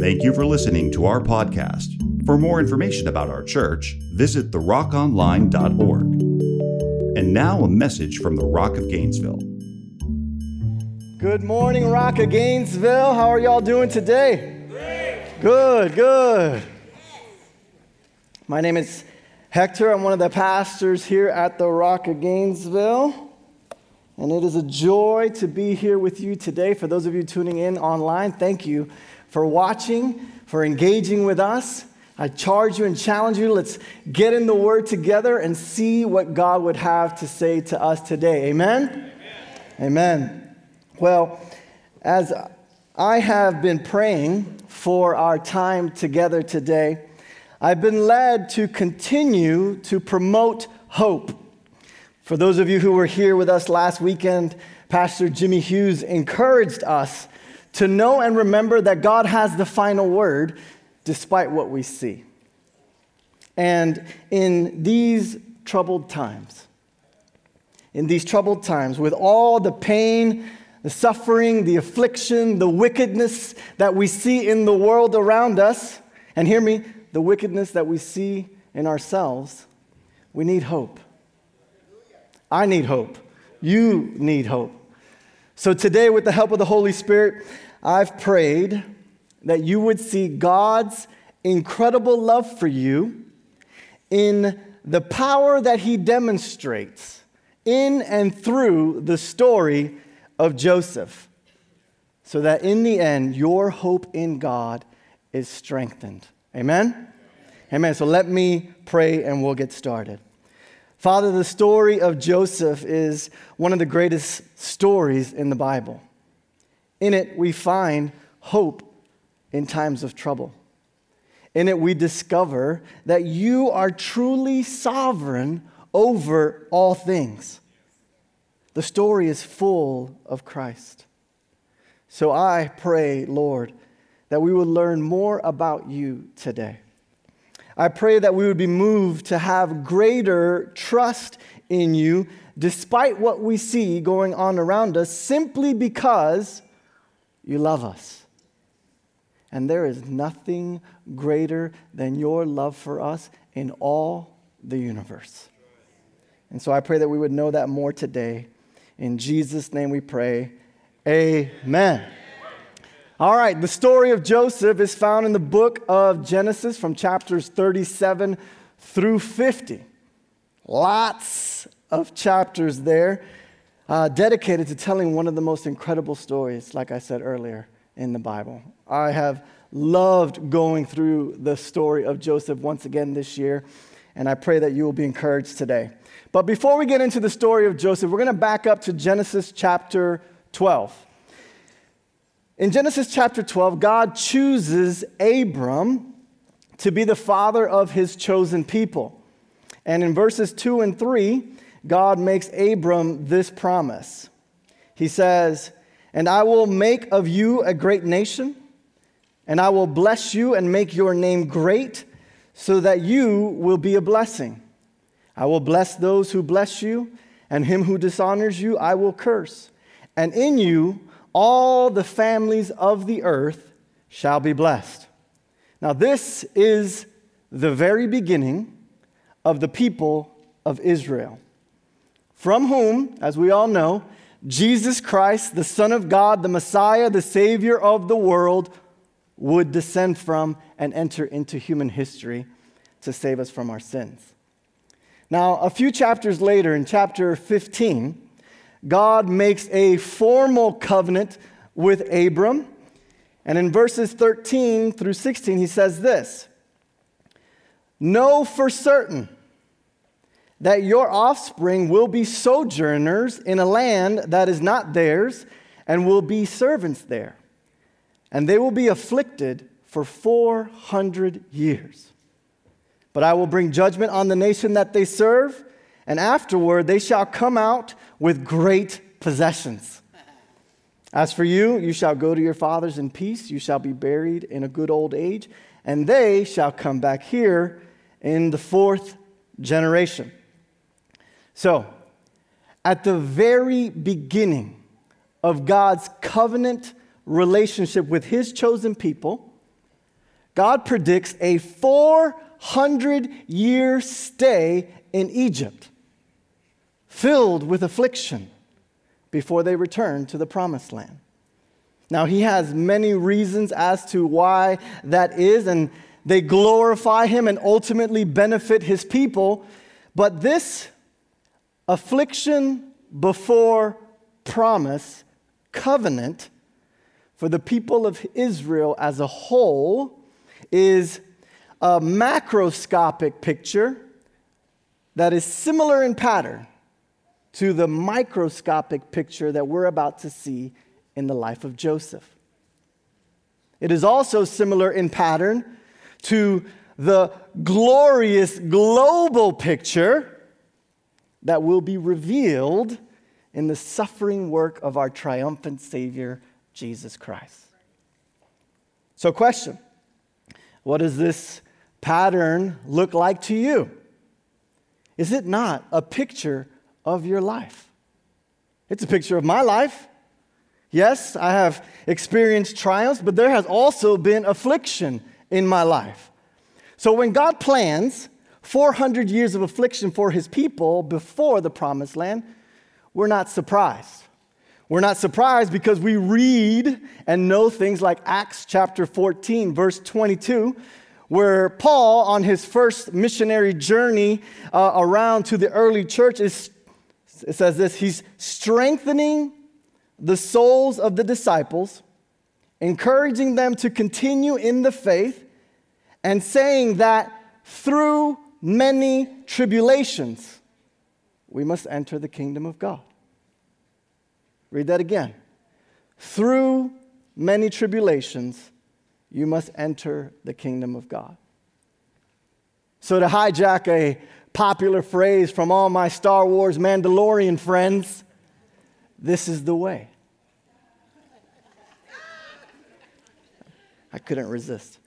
Thank you for listening to our podcast. For more information about our church, visit therockonline.org. And now a message from the Rock of Gainesville. Good morning, Rock of Gainesville. How are y'all doing today? Good, good. My name is Hector. I'm one of the pastors here at the Rock of Gainesville. And it is a joy to be here with you today. For those of you tuning in online, thank you for watching, for engaging with us. I charge you and challenge you. Let's get in the Word together and see what God would have to say to us today. Amen? Amen. Amen. Well, as I have been praying for our time together today, I've been led to continue to promote hope. For those of you who were here with us last weekend, Pastor Jimmy Hughes encouraged us to know and remember that God has the final word despite what we see. And in these troubled times, in these troubled times, with all the pain, the suffering, the affliction, the wickedness that we see in the world around us, and hear me, the wickedness that we see in ourselves, we need hope. I need hope. You need hope. So today, with the help of the Holy Spirit, I've prayed that you would see God's incredible love for you in the power that He demonstrates in and through the story of Joseph, so that in the end, your hope in God is strengthened. Amen? Amen. So let me pray and we'll get started. Father, the story of Joseph is one of the greatest stories in the Bible. In it, we find hope in times of trouble. In it, we discover that you are truly sovereign over all things. The story is full of Christ. So I pray, Lord, that we would learn more about you today. I pray that we would be moved to have greater trust in you despite what we see going on around us, simply because you love us. And there is nothing greater than your love for us in all the universe. And so I pray that we would know that more today. In Jesus' name we pray. Amen. All right, the story of Joseph is found in the book of Genesis from chapters 37 through 50. Lots of chapters there uh, dedicated to telling one of the most incredible stories, like I said earlier, in the Bible. I have loved going through the story of Joseph once again this year, and I pray that you will be encouraged today. But before we get into the story of Joseph, we're going to back up to Genesis chapter 12. In Genesis chapter 12, God chooses Abram to be the father of his chosen people. And in verses 2 and 3, God makes Abram this promise. He says, And I will make of you a great nation, and I will bless you and make your name great, so that you will be a blessing. I will bless those who bless you, and him who dishonors you I will curse. And in you all the families of the earth shall be blessed. Now, this is the very beginning of the people of Israel, from whom, as we all know, Jesus Christ, the Son of God, the Messiah, the Savior of the world, would descend from and enter into human history to save us from our sins. Now, a few chapters later, in chapter 15, God makes a formal covenant with Abram. And in verses 13 through 16, he says this Know for certain that your offspring will be sojourners in a land that is not theirs, and will be servants there. And they will be afflicted for 400 years. But I will bring judgment on the nation that they serve, and afterward they shall come out with great possessions. As for you, you shall go to your fathers in peace. You shall be buried in a good old age, and they shall come back here in the fourth generation. So, at the very beginning of God's covenant relationship with his chosen people, God predicts a 400 year stay in Egypt, filled with affliction, before they return to the promised land. Now, he has many reasons as to why that is, and they glorify him and ultimately benefit his people. But this affliction before promise covenant for the people of Israel as a whole is a macroscopic picture that is similar in pattern to the microscopic picture that we're about to see in the life of Joseph. It is also similar in pattern to the glorious global picture that will be revealed in the suffering work of our triumphant Savior, Jesus Christ. So, question What does this pattern look like to you? Is it not a picture of your life? It's a picture of my life. Yes, I have experienced triumphs, but there has also been affliction in my life. So when God plans 400 years of affliction for his people before the promised land, we're not surprised. We're not surprised because we read and know things like Acts chapter 14, verse 22, where Paul, on his first missionary journey uh, around to the early church, is, it says this He's strengthening the souls of the disciples, encouraging them to continue in the faith, and saying that through many tribulations, we must enter the kingdom of God. Read that again. Through many tribulations, you must enter the kingdom of God. So, to hijack a popular phrase from all my Star Wars Mandalorian friends, this is the way. I couldn't resist.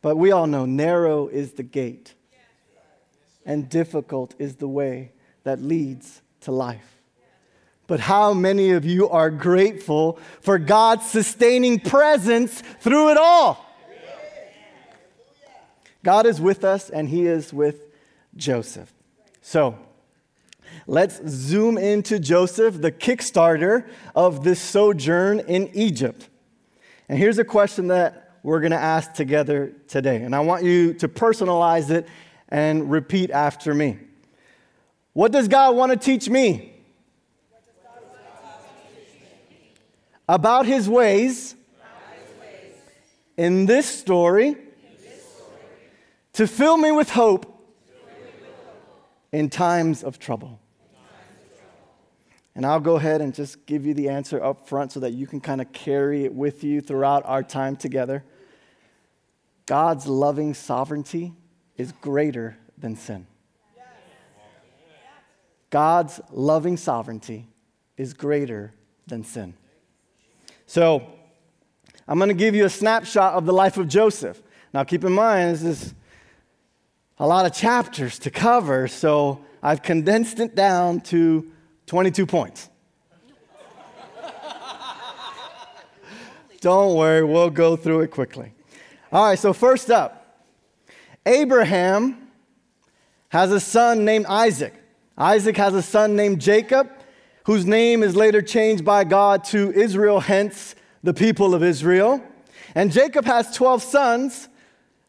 But we all know narrow is the gate, and difficult is the way that leads to life. But how many of you are grateful for God's sustaining presence through it all? God is with us, and He is with Joseph. So, let's zoom into Joseph, the kickstarter of this sojourn in Egypt. And here's a question that we're going to ask together today. And I want you to personalize it and repeat after me. What does God want to teach me? About his ways, in this story, to fill me with hope in times of trouble. And I'll go ahead and just give you the answer up front so that you can kind of carry it with you throughout our time together. God's loving sovereignty is greater than sin. God's loving sovereignty is greater than sin. So, I'm going to give you a snapshot of the life of Joseph. Now, keep in mind, this is a lot of chapters to cover, so I've condensed it down to 22 points. Don't worry, we'll go through it quickly. All right, so first up, Abraham has a son named Isaac. Isaac has a son named Jacob, whose name is later changed by God to Israel, hence the people of Israel. And Jacob has 12 sons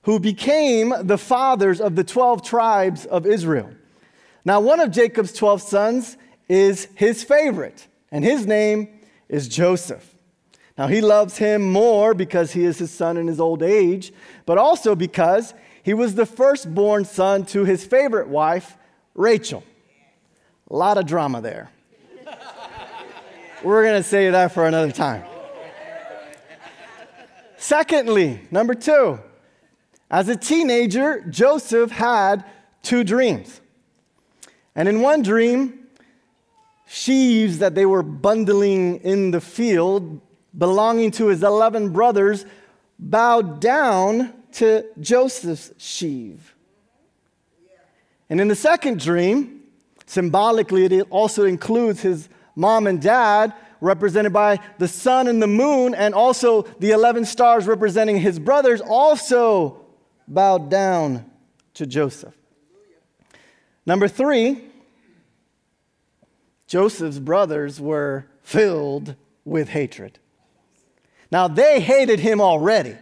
who became the fathers of the 12 tribes of Israel. Now, one of Jacob's 12 sons is his favorite, and his name is Joseph. Now, he loves him more because he is his son in his old age, but also because he was the firstborn son to his favorite wife, Rachel. A lot of drama there. We're going to say that for another time. Secondly, number two, as a teenager, Joseph had two dreams. And in one dream, sheaves that they were bundling in the field belonging to his 11 brothers bowed down to Joseph's sheave. And in the second dream, symbolically, it also includes his mom and dad, represented by the sun and the moon, and also the 11 stars representing his brothers, also bowed down to Joseph. Number three, Joseph's brothers were filled with hatred. Now, they hated him already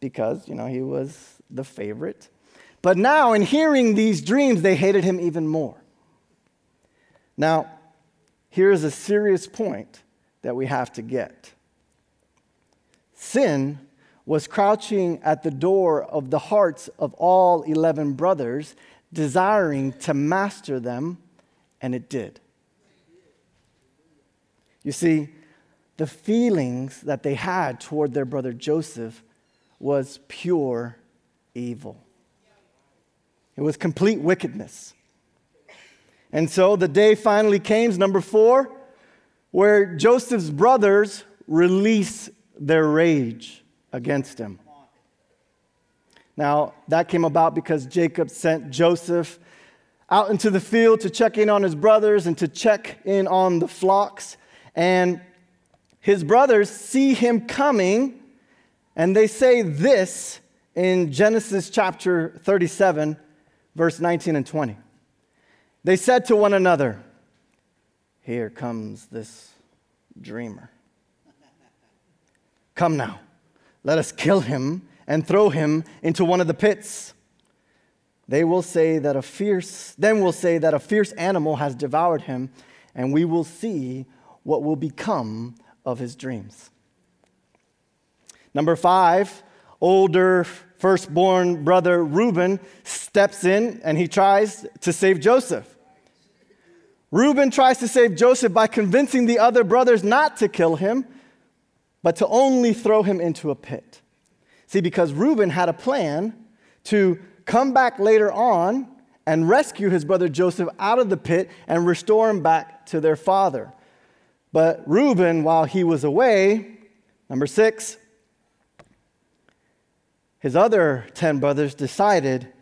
because, you know, he was the favorite. But now, in hearing these dreams, they hated him even more. Now, here's a serious point that we have to get sin was crouching at the door of the hearts of all 11 brothers, desiring to master them, and it did. You see, the feelings that they had toward their brother Joseph was pure evil. It was complete wickedness. And so the day finally came, number four, where Joseph's brothers release their rage against him. Now, that came about because Jacob sent Joseph out into the field to check in on his brothers and to check in on the flocks. And his brothers see him coming, and they say this in Genesis chapter 37, verse 19 and 20. They said to one another, Here comes this dreamer. Come now, let us kill him and throw him into one of the pits. They will say that a fierce, then will say that a fierce animal has devoured him, and we will see what will become of his dreams. Number five, older firstborn brother Reuben steps in and he tries to save Joseph. Reuben tries to save Joseph by convincing the other brothers not to kill him, but to only throw him into a pit. See, because Reuben had a plan to come back later on and rescue his brother Joseph out of the pit and restore him back to their father. But Reuben, while he was away, number six, his other 10 brothers decided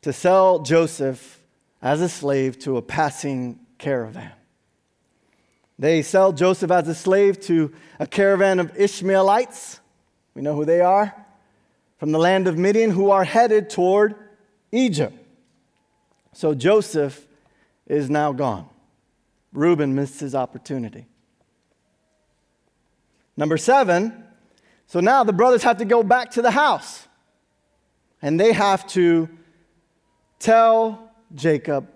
to sell Joseph as a slave to a passing caravan. They sell Joseph as a slave to a caravan of Ishmaelites. We know who they are from the land of Midian who are headed toward Egypt. So Joseph is now gone. Reuben missed his opportunity. Number seven, so now the brothers have to go back to the house and they have to tell Jacob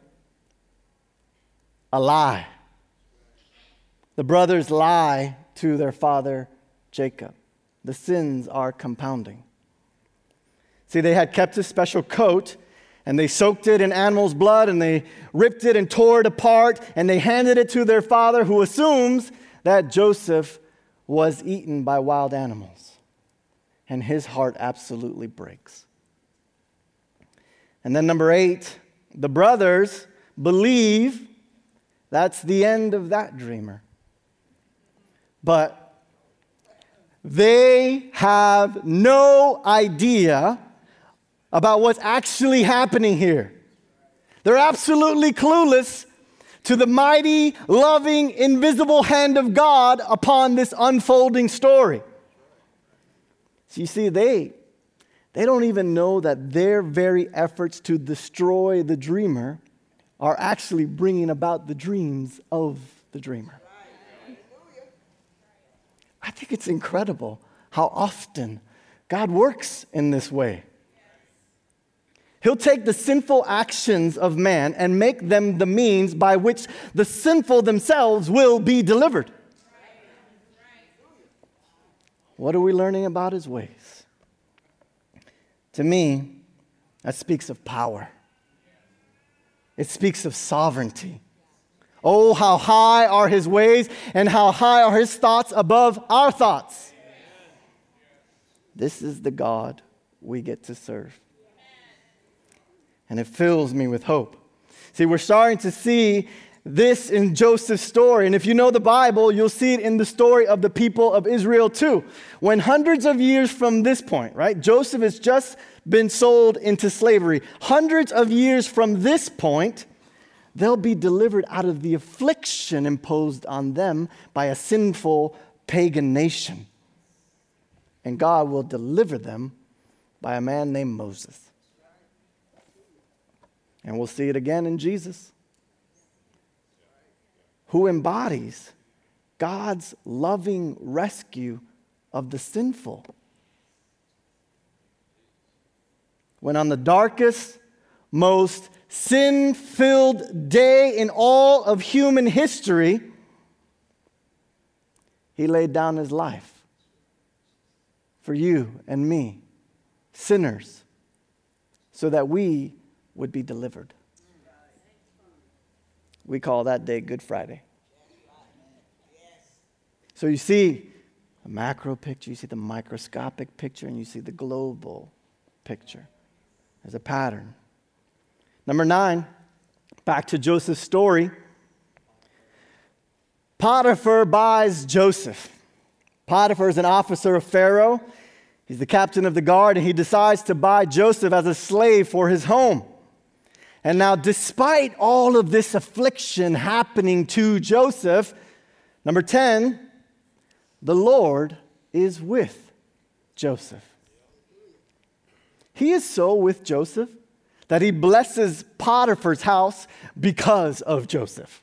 a lie. The brothers lie to their father Jacob. The sins are compounding. See, they had kept a special coat and they soaked it in animal's blood and they ripped it and tore it apart and they handed it to their father who assumes that Joseph was eaten by wild animals. And his heart absolutely breaks. And then, number eight, the brothers believe that's the end of that dreamer. But they have no idea about what's actually happening here. They're absolutely clueless to the mighty, loving, invisible hand of God upon this unfolding story. So you see, they, they don't even know that their very efforts to destroy the dreamer are actually bringing about the dreams of the dreamer. I think it's incredible how often God works in this way. He'll take the sinful actions of man and make them the means by which the sinful themselves will be delivered. What are we learning about his ways? To me, that speaks of power. It speaks of sovereignty. Oh, how high are his ways and how high are his thoughts above our thoughts. This is the God we get to serve and it fills me with hope. See, we're starting to see this in Joseph's story. And if you know the Bible, you'll see it in the story of the people of Israel too. When hundreds of years from this point, right, Joseph has just been sold into slavery. Hundreds of years from this point, they'll be delivered out of the affliction imposed on them by a sinful pagan nation. And God will deliver them by a man named Moses. And we'll see it again in Jesus, who embodies God's loving rescue of the sinful. When on the darkest, most sin filled day in all of human history, he laid down his life for you and me, sinners, so that we would be delivered. We call that day Good Friday. So you see a macro picture, you see the microscopic picture, and you see the global picture. There's a pattern. Number nine, back to Joseph's story. Potiphar buys Joseph. Potiphar is an officer of Pharaoh. He's the captain of the guard, and he decides to buy Joseph as a slave for his home. And now, despite all of this affliction happening to Joseph, number 10, the Lord is with Joseph. He is so with Joseph that he blesses Potiphar's house because of Joseph.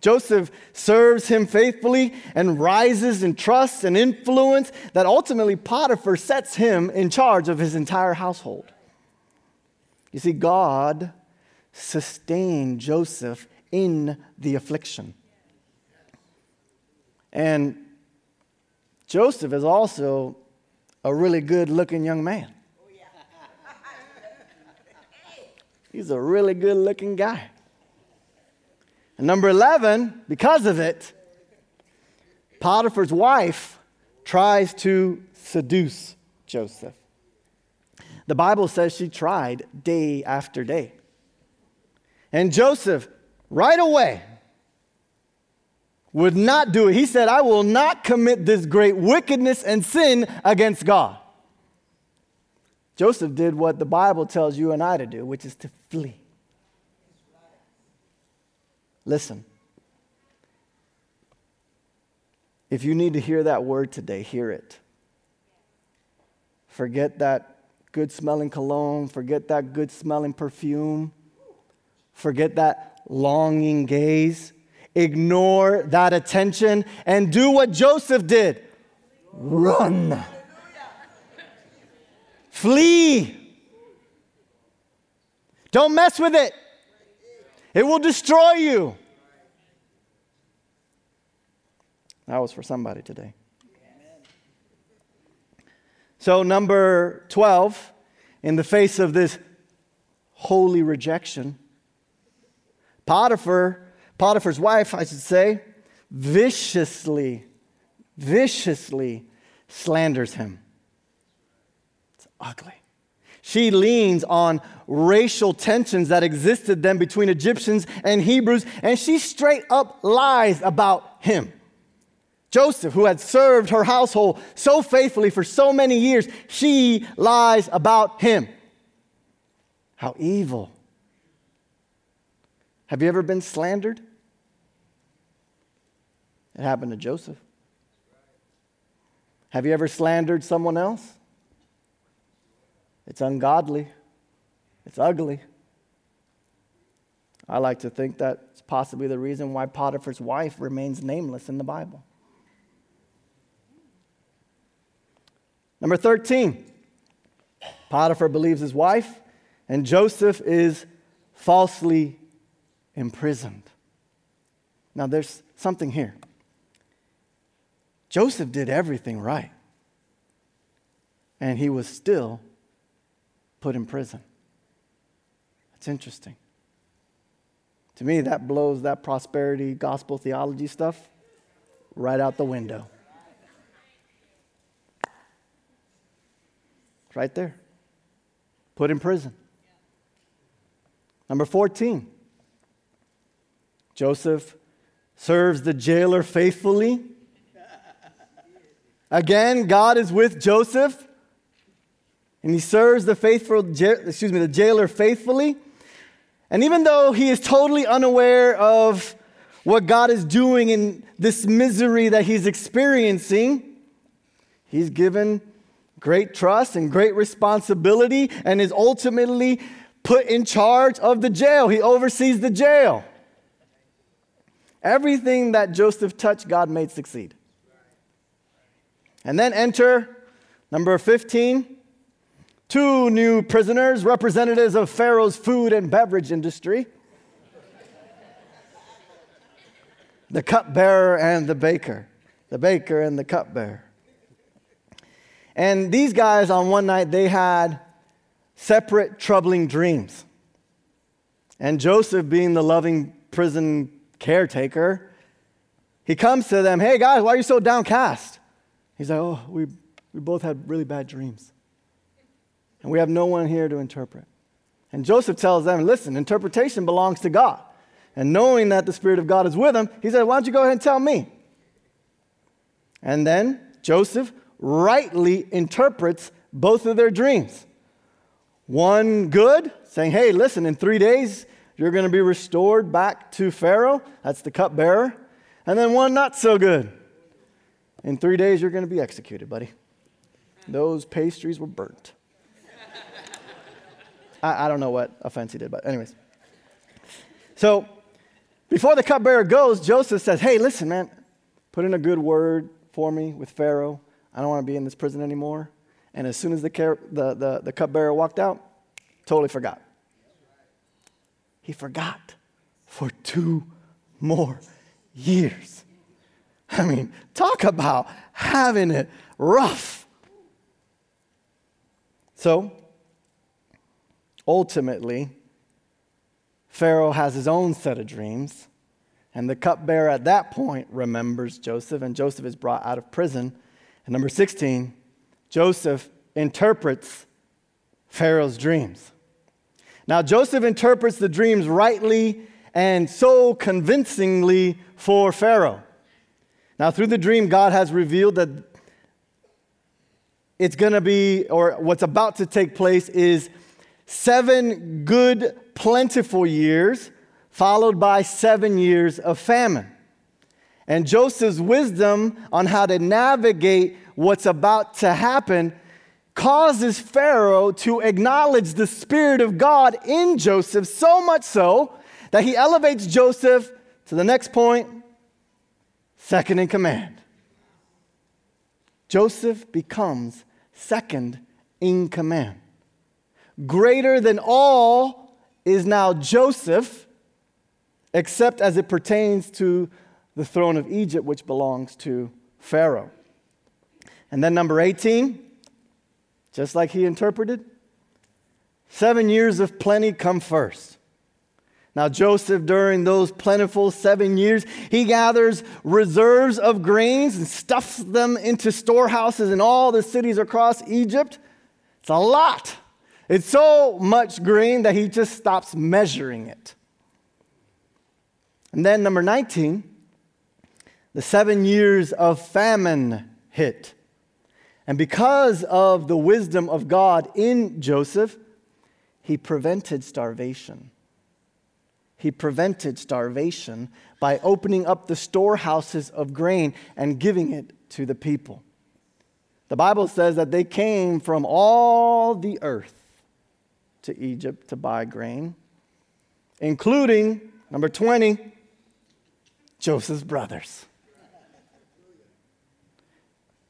Joseph serves him faithfully and rises in trust and influence that ultimately Potiphar sets him in charge of his entire household. You see, God sustained Joseph in the affliction. And Joseph is also a really good looking young man. He's a really good looking guy. And number 11, because of it, Potiphar's wife tries to seduce Joseph. The Bible says she tried day after day. And Joseph, right away, would not do it. He said, I will not commit this great wickedness and sin against God. Joseph did what the Bible tells you and I to do, which is to flee. Listen. If you need to hear that word today, hear it. Forget that good smelling cologne, forget that good smelling perfume, forget that longing gaze. Ignore that attention and do what Joseph did run. Flee. Don't mess with it, it will destroy you. That was for somebody today. So, number 12, in the face of this holy rejection, Potiphar, Potiphar's wife, I should say, viciously, viciously slanders him ugly. She leans on racial tensions that existed then between Egyptians and Hebrews, and she straight up lies about him. Joseph, who had served her household so faithfully for so many years, she lies about him. How evil. Have you ever been slandered? It happened to Joseph. Have you ever slandered someone else? It's ungodly. It's ugly. I like to think that's possibly the reason why Potiphar's wife remains nameless in the Bible. Number 13, Potiphar believes his wife, and Joseph is falsely imprisoned. Now, there's something here. Joseph did everything right, and he was still put in prison. That's interesting. To me, that blows that prosperity gospel theology stuff right out the window. It's right there. Put in prison. Number 14. Joseph serves the jailer faithfully. Again, God is with Joseph and he serves the faithful, excuse me, the jailer faithfully. And even though he is totally unaware of what God is doing in this misery that he's experiencing, he's given great trust and great responsibility and is ultimately put in charge of the jail. He oversees the jail. Everything that Joseph touched, God made succeed. And then enter number 15 two new prisoners, representatives of Pharaoh's food and beverage industry the cupbearer and the baker. The baker and the cupbearer. And these guys, on one night, they had separate troubling dreams. And Joseph, being the loving prison caretaker, he comes to them, Hey guys, why are you so downcast? He's like, Oh, we, we both had really bad dreams. And we have no one here to interpret. And Joseph tells them, Listen, interpretation belongs to God. And knowing that the Spirit of God is with him, he said, Why don't you go ahead and tell me? And then Joseph rightly interprets both of their dreams. One good, saying, Hey, listen, in three days, you're going to be restored back to Pharaoh. That's the cupbearer. And then one not so good. In three days, you're going to be executed, buddy. Those pastries were burnt. I, I don't know what offense he did, but, anyways. So, before the cupbearer goes, Joseph says, Hey, listen, man, put in a good word for me with Pharaoh. I don't want to be in this prison anymore. And as soon as the, the, the, the cupbearer walked out, totally forgot. He forgot for two more years. I mean, talk about having it rough. So, ultimately, Pharaoh has his own set of dreams, and the cupbearer at that point remembers Joseph, and Joseph is brought out of prison. And number 16, Joseph interprets Pharaoh's dreams. Now, Joseph interprets the dreams rightly and so convincingly for Pharaoh. Now, through the dream, God has revealed that it's going to be, or what's about to take place is seven good, plentiful years, followed by seven years of famine. And Joseph's wisdom on how to navigate what's about to happen causes Pharaoh to acknowledge the Spirit of God in Joseph so much so that he elevates Joseph to the next point second in command. Joseph becomes second in command. Greater than all is now Joseph, except as it pertains to the throne of Egypt, which belongs to Pharaoh. And then number 18, just like he interpreted, seven years of plenty come first. Now, Joseph, during those plentiful seven years, he gathers reserves of grains and stuffs them into storehouses in all the cities across Egypt. It's a lot. It's so much grain that he just stops measuring it. And then, number 19, the seven years of famine hit. And because of the wisdom of God in Joseph, he prevented starvation. He prevented starvation by opening up the storehouses of grain and giving it to the people. The Bible says that they came from all the earth to Egypt to buy grain, including, number 20, Joseph's brothers.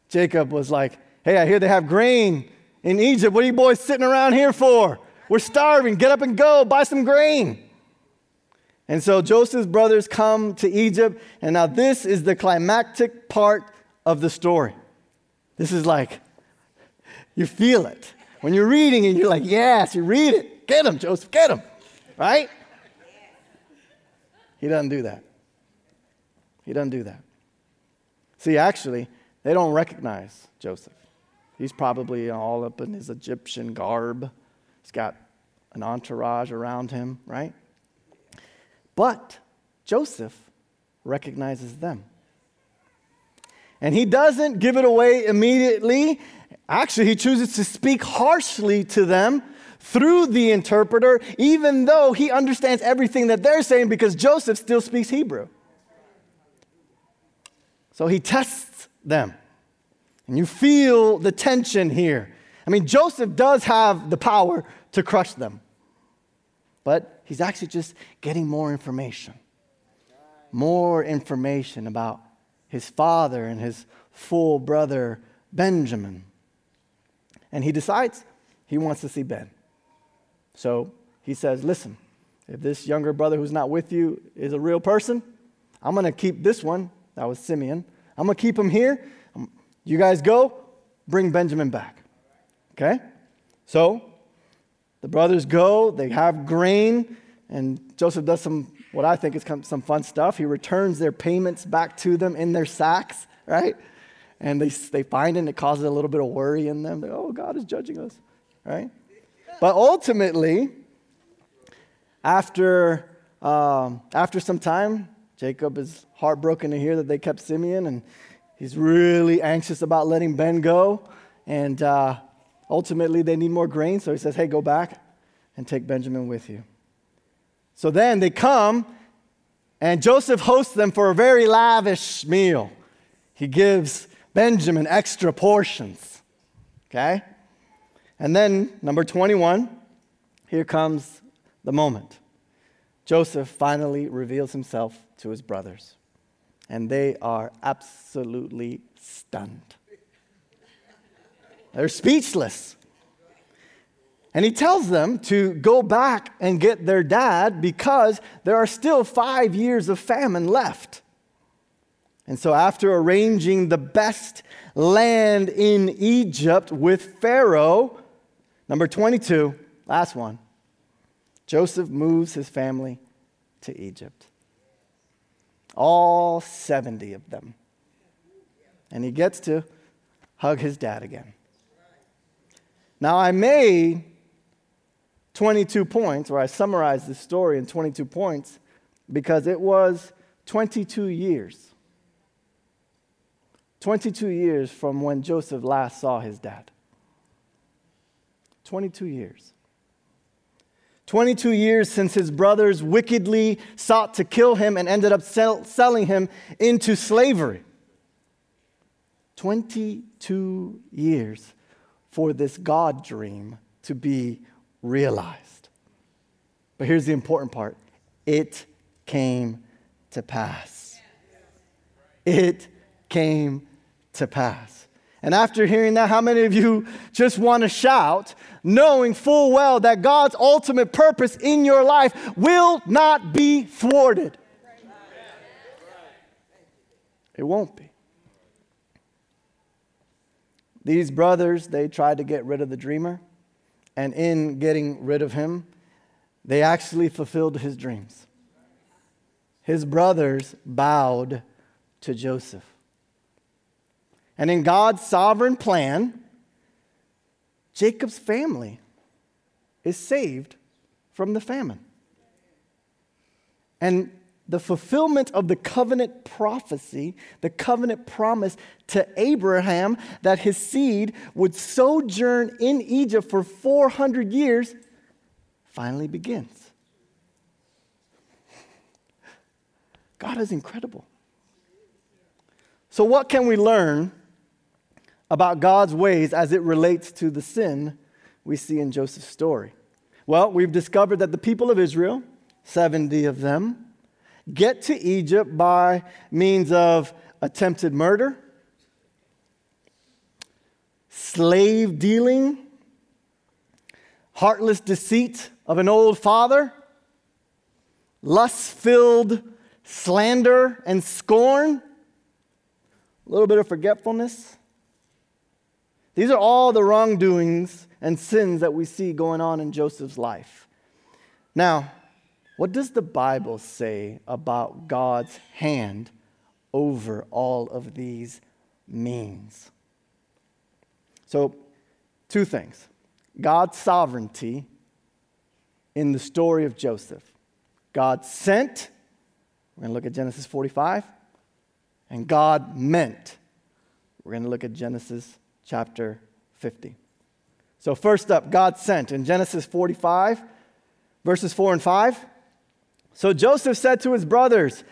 Jacob was like, Hey, I hear they have grain in Egypt. What are you boys sitting around here for? We're starving. Get up and go. Buy some grain. And so Joseph's brothers come to Egypt. And now this is the climactic part of the story. This is like, you feel it. When you're reading it, you're like, yes, you read it. Get him, Joseph, get him. Right? He doesn't do that. He doesn't do that. See, actually, they don't recognize Joseph. He's probably all up in his Egyptian garb. He's got an entourage around him, right? But Joseph recognizes them. And he doesn't give it away immediately. Actually, he chooses to speak harshly to them through the interpreter, even though he understands everything that they're saying because Joseph still speaks Hebrew. So he tests them. And you feel the tension here. I mean, Joseph does have the power to crush them, but he's actually just getting more information. More information about his father and his full brother Benjamin. And he decides he wants to see Ben. So he says, Listen, if this younger brother who's not with you is a real person, I'm going to keep this one. That was Simeon. I'm going to keep him here. Um, you guys go, bring Benjamin back. Okay? So the brothers go, they have grain, and Joseph does some, what I think is some fun stuff. He returns their payments back to them in their sacks, right? And they, they find it and it causes a little bit of worry in them. They, oh, God is judging us, right? But ultimately, after, um, after some time, Jacob is heartbroken to hear that they kept Simeon, and he's really anxious about letting Ben go. And uh, ultimately, they need more grain, so he says, Hey, go back and take Benjamin with you. So then they come, and Joseph hosts them for a very lavish meal. He gives Benjamin extra portions. Okay? And then, number 21, here comes the moment. Joseph finally reveals himself to his brothers, and they are absolutely stunned. They're speechless. And he tells them to go back and get their dad because there are still five years of famine left. And so, after arranging the best land in Egypt with Pharaoh, number 22, last one, Joseph moves his family to Egypt. All 70 of them. And he gets to hug his dad again. Now, I made 22 points, or I summarized this story in 22 points, because it was 22 years 22 years from when Joseph last saw his dad. 22 years. 22 years since his brothers wickedly sought to kill him and ended up sell- selling him into slavery. 22 years for this God dream to be realized. But here's the important part it came to pass. It came to pass. And after hearing that, how many of you just want to shout, knowing full well that God's ultimate purpose in your life will not be thwarted? It won't be. These brothers, they tried to get rid of the dreamer, and in getting rid of him, they actually fulfilled his dreams. His brothers bowed to Joseph. And in God's sovereign plan, Jacob's family is saved from the famine. And the fulfillment of the covenant prophecy, the covenant promise to Abraham that his seed would sojourn in Egypt for 400 years, finally begins. God is incredible. So, what can we learn about God's ways as it relates to the sin we see in Joseph's story? Well, we've discovered that the people of Israel, 70 of them, get to Egypt by means of attempted murder, slave dealing, heartless deceit of an old father, lust filled slander and scorn, a little bit of forgetfulness these are all the wrongdoings and sins that we see going on in Joseph's life. Now, what does the Bible say about God's hand over all of these means? So, two things God's sovereignty in the story of Joseph. God sent, we're going to look at Genesis 45, and God meant. We're going to look at Genesis chapter 50. So, first up, God sent in Genesis 45, verses 4 and 5. So Joseph said to his brothers,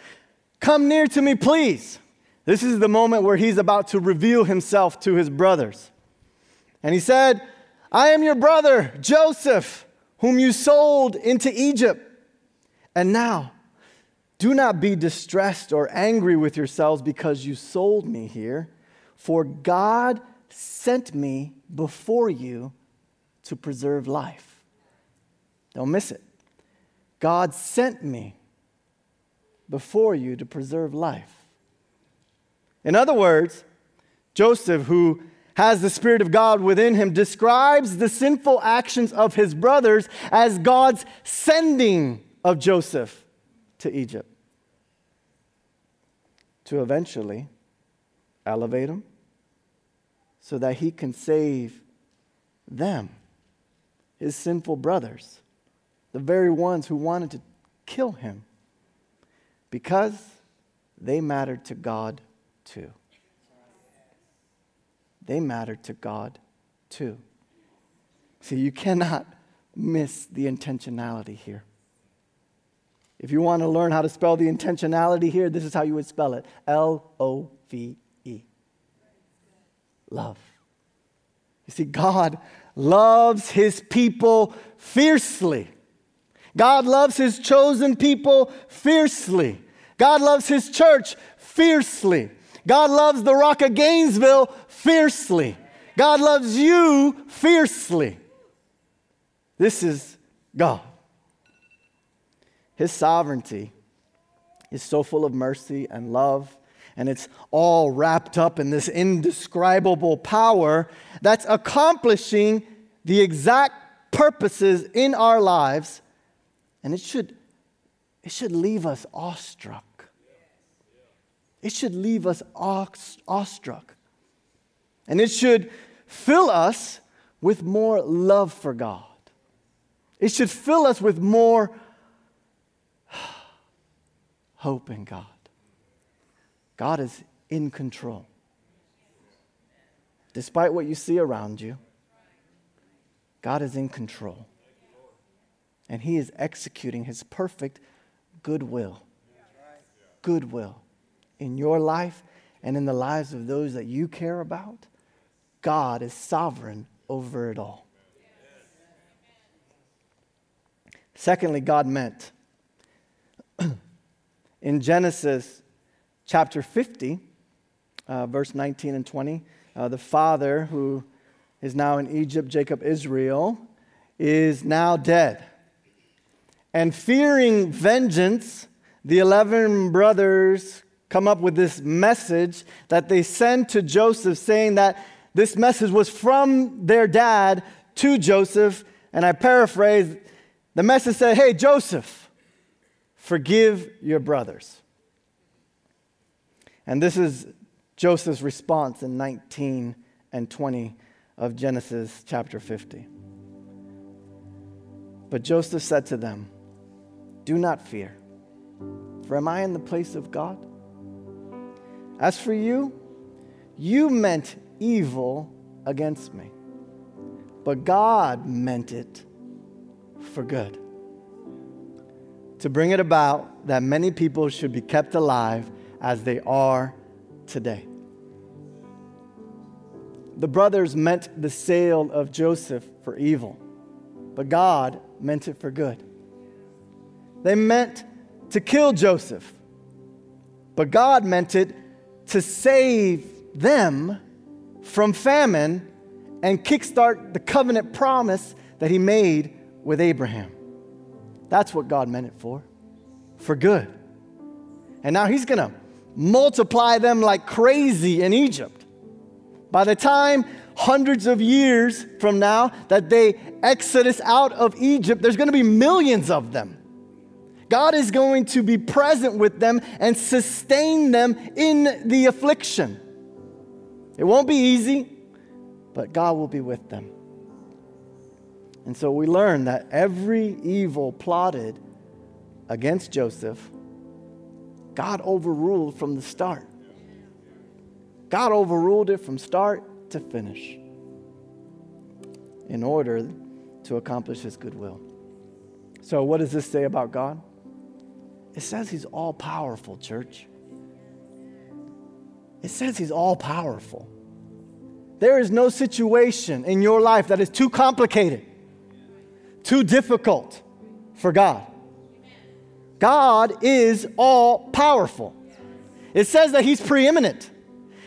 Come near to me, please. This is the moment where he's about to reveal himself to his brothers. And he said, I am your brother, Joseph, whom you sold into Egypt. And now, do not be distressed or angry with yourselves because you sold me here, for God sent me before you to preserve life. Don't miss it. God sent me before you to preserve life. In other words, Joseph, who has the Spirit of God within him, describes the sinful actions of his brothers as God's sending of Joseph to Egypt to eventually elevate him so that he can save them, his sinful brothers, the very ones who wanted to kill him, because they mattered to God too. They mattered to God too. See, you cannot miss the intentionality here. If you want to learn how to spell the intentionality here, this is how you would spell it L O V E. Love. You see, God loves his people fiercely. God loves his chosen people fiercely. God loves his church fiercely. God loves the Rock of Gainesville fiercely. God loves you fiercely. This is God. His sovereignty is so full of mercy and love, and it's all wrapped up in this indescribable power that's accomplishing the exact purposes in our lives, and it should, it should leave us awestruck. It should leave us awestruck. And it should fill us with more love for God. It should fill us with more hope in God. God is in control. Despite what you see around you, God is in control. And He is executing His perfect goodwill. Goodwill in your life and in the lives of those that you care about, God is sovereign over it all. Secondly, God meant. in Genesis chapter 50, uh, verse 19 and 20, uh, the father who is now in Egypt, Jacob Israel, is now dead. And fearing vengeance, the 11 brothers come up with this message that they send to Joseph saying that this message was from their dad to Joseph. And I paraphrase the message said, Hey, Joseph, forgive your brothers. And this is Joseph's response in 19 and 20 of Genesis chapter 50. But Joseph said to them, Do not fear, for am I in the place of God? As for you, you meant evil against me, but God meant it for good. To bring it about that many people should be kept alive as they are today. The brothers meant the sale of Joseph for evil, but God meant it for good. They meant to kill Joseph, but God meant it to save them from famine and kickstart the covenant promise that he made with Abraham. That's what God meant it for, for good. And now he's going to multiply them like crazy in Egypt. By the time hundreds of years from now that they exodus out of Egypt, there's going to be millions of them. God is going to be present with them and sustain them in the affliction. It won't be easy, but God will be with them. And so we learn that every evil plotted against Joseph, God overruled from the start. God overruled it from start to finish. in order to accomplish his good will. So, what does this say about God? It says he's all powerful, church. It says he's all powerful. There is no situation in your life that is too complicated, too difficult for God. God is all powerful. It says that he's preeminent.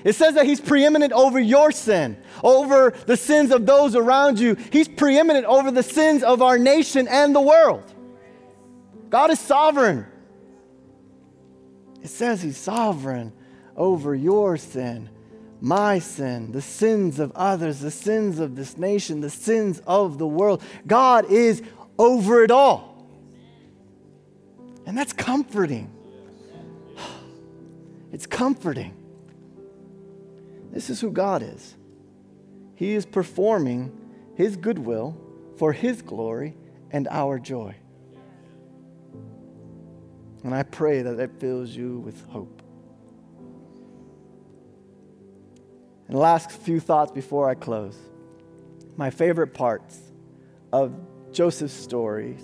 It says that he's preeminent over your sin, over the sins of those around you. He's preeminent over the sins of our nation and the world. God is sovereign. It says he's sovereign over your sin, my sin, the sins of others, the sins of this nation, the sins of the world. God is over it all. And that's comforting. It's comforting. This is who God is. He is performing His goodwill for His glory and our joy. And I pray that it fills you with hope. And last few thoughts before I close. My favorite parts of Joseph's story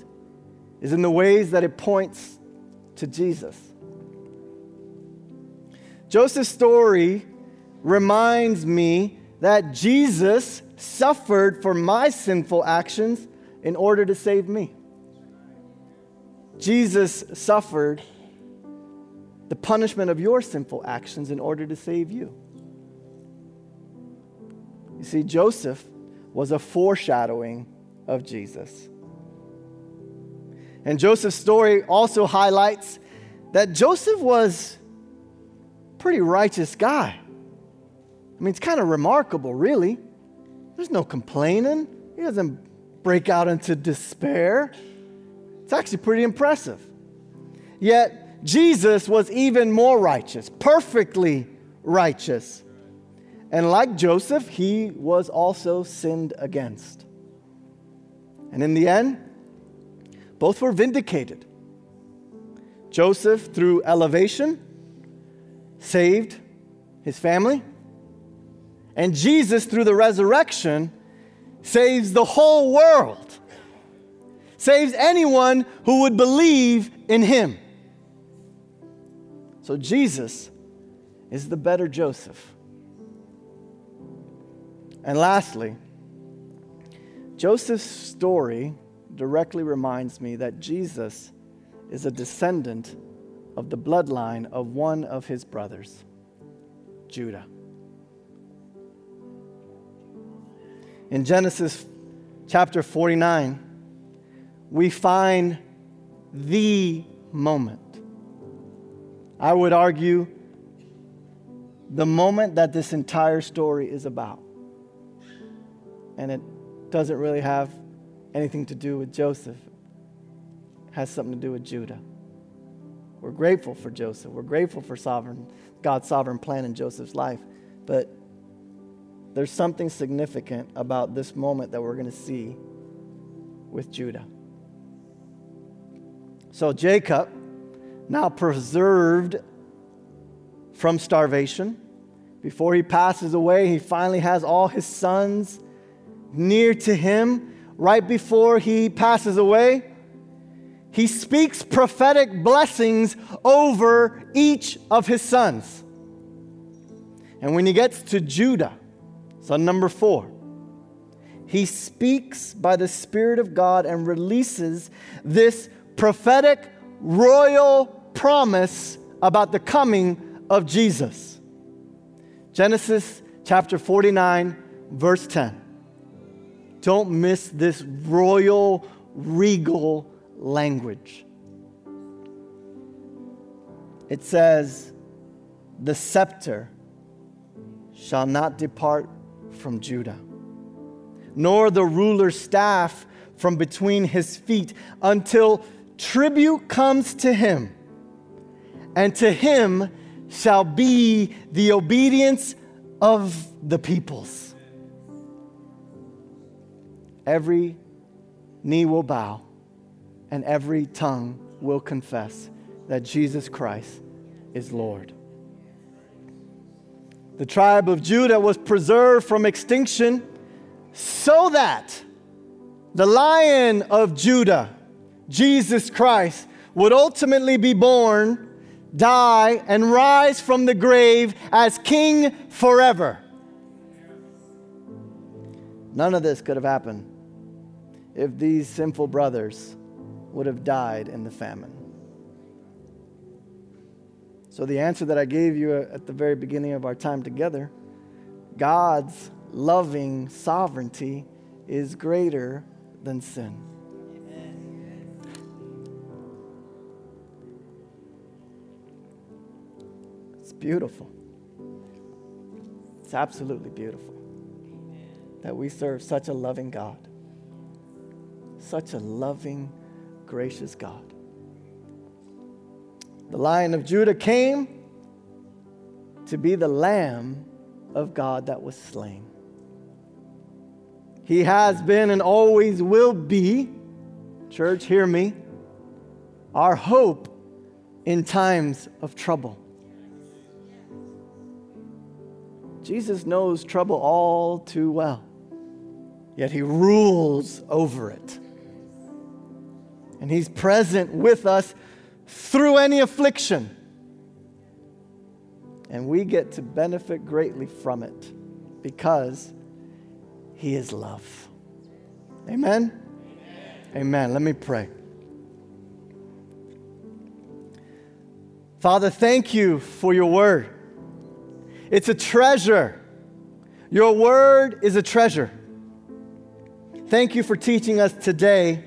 is in the ways that it points to Jesus. Joseph's story reminds me that Jesus suffered for my sinful actions in order to save me. Jesus suffered the punishment of your sinful actions in order to save you. You see, Joseph was a foreshadowing of Jesus. And Joseph's story also highlights that Joseph was a pretty righteous guy. I mean, it's kind of remarkable, really. There's no complaining. He doesn't break out into despair. It's actually pretty impressive. Yet, Jesus was even more righteous, perfectly righteous. And like Joseph, he was also sinned against. And in the end, both were vindicated. Joseph, through elevation, saved his family. And Jesus, through the resurrection, saves the whole world saves anyone who would believe in him. So Jesus is the better Joseph. And lastly, Joseph's story directly reminds me that Jesus is a descendant of the bloodline of one of his brothers, Judah. In Genesis chapter 49, we find the moment. I would argue the moment that this entire story is about. And it doesn't really have anything to do with Joseph, it has something to do with Judah. We're grateful for Joseph. We're grateful for sovereign, God's sovereign plan in Joseph's life. But there's something significant about this moment that we're going to see with Judah. So Jacob, now preserved from starvation, before he passes away, he finally has all his sons near to him. Right before he passes away, he speaks prophetic blessings over each of his sons. And when he gets to Judah, son number four, he speaks by the Spirit of God and releases this prophetic royal promise about the coming of Jesus. Genesis chapter 49, verse 10. Don't miss this royal, regal language. It says, The scepter shall not depart from Judah, nor the ruler's staff from between his feet until tribute comes to him, and to him shall be the obedience of the peoples. Every knee will bow, and every tongue will confess that Jesus Christ is Lord. The tribe of Judah was preserved from extinction so that the lion of Judah, Jesus Christ, would ultimately be born, die, and rise from the grave as king forever. None of this could have happened if these sinful brothers would have died in the famine. So, the answer that I gave you at the very beginning of our time together God's loving sovereignty is greater than sin. Beautiful. It's absolutely beautiful that we serve such a loving God, such a loving, gracious God. The Lion of Judah came to be the Lamb of God that was slain. He has been and always will be, church, hear me, our hope in times of trouble. Jesus knows trouble all too well, yet he rules over it. And he's present with us through any affliction. And we get to benefit greatly from it because He is love. Amen? Amen. Amen. Let me pray. Father, thank you for your word. It's a treasure. Your word is a treasure. Thank you for teaching us today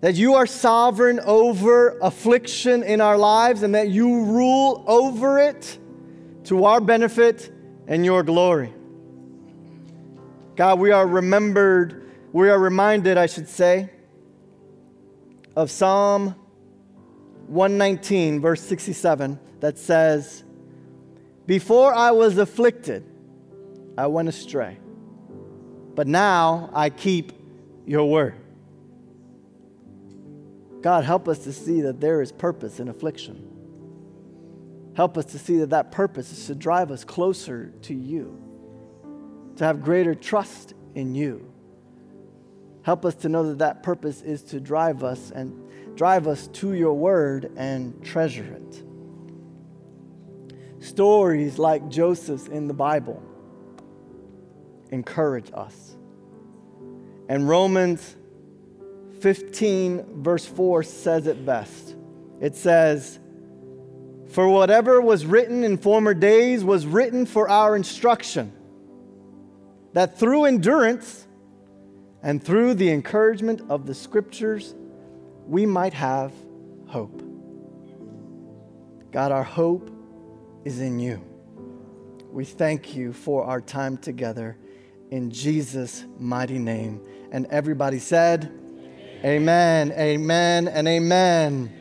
that you are sovereign over affliction in our lives and that you rule over it to our benefit and your glory. God, we are remembered, we are reminded, I should say, of Psalm 119, verse 67, that says, Before I was afflicted, I went astray, but now I keep your word. God, help us to see that there is purpose in affliction. Help us to see that that purpose is to drive us closer to you, to have greater trust in you. Help us to know that that purpose is to drive us and drive us to your word and treasure it. Stories like Joseph's in the Bible encourage us. And Romans 15, verse 4 says it best. It says, For whatever was written in former days was written for our instruction, that through endurance and through the encouragement of the scriptures, we might have hope. God, our hope is in you. We thank you for our time together in Jesus' mighty name. And everybody said, Amen, amen, and amen.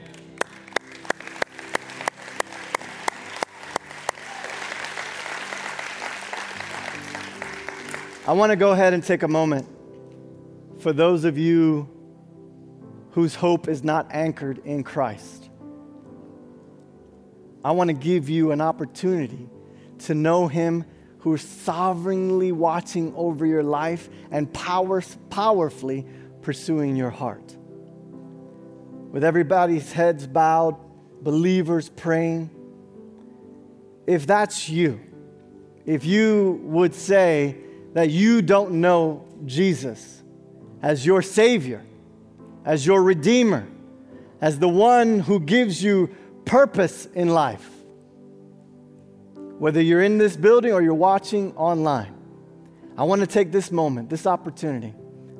I want to go ahead and take a moment for those of you whose hope is not anchored in Christ. I want to give you an opportunity to know Him who is sovereignly watching over your life and power, powerfully pursuing your heart. With everybody's heads bowed, believers praying, if that's you, if you would say that you don't know Jesus as your Savior, as your Redeemer, as the one who gives you purpose in life, whether you're in this building or you're watching online, I want to take this moment, this opportunity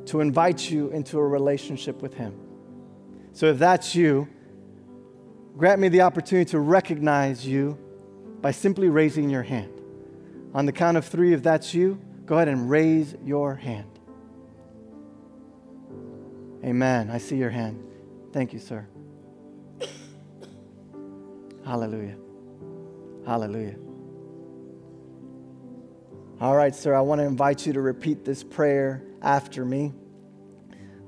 to invite you into a relationship with Him. So if that's you, grant me the opportunity to recognize you by simply raising your hand. On the count of three, if that's you, go ahead and raise your hand. Amen. I see your hand. Thank you, sir. Hallelujah. Hallelujah. All right, sir, I want to invite you to repeat this prayer after me.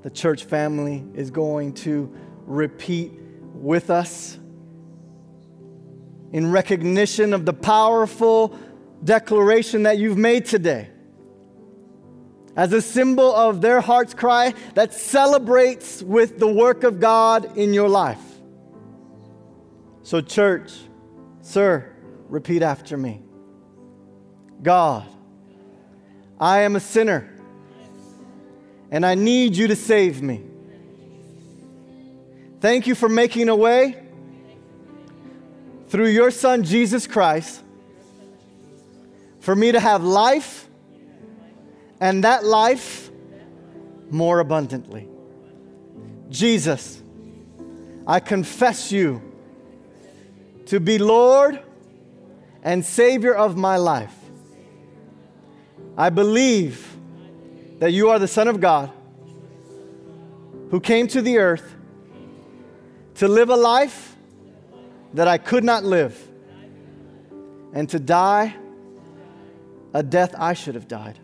The church family is going to repeat with us in recognition of the powerful declaration that you've made today. as a symbol of their heart's cry that celebrates with the work of God in your life. So, church, sir, repeat after me God, I am a sinner, and I need you to save me. Thank you for making a way through your Son, Jesus Christ, for me to have life and that life more abundantly. Jesus, I confess you to be Lord and Savior of my life. I believe that you are the Son of God who came to the earth to live a life that I could not live and to die a death I should have died.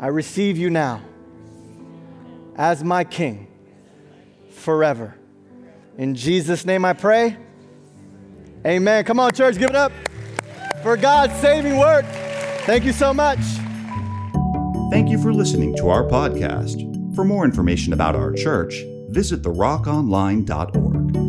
I receive you now as my King forever. In Jesus' name I pray. Amen. Come on, church, give it up for God's saving work. Thank you so much. Thank you for listening to our podcast. For more information about our church, visit therockonline.org.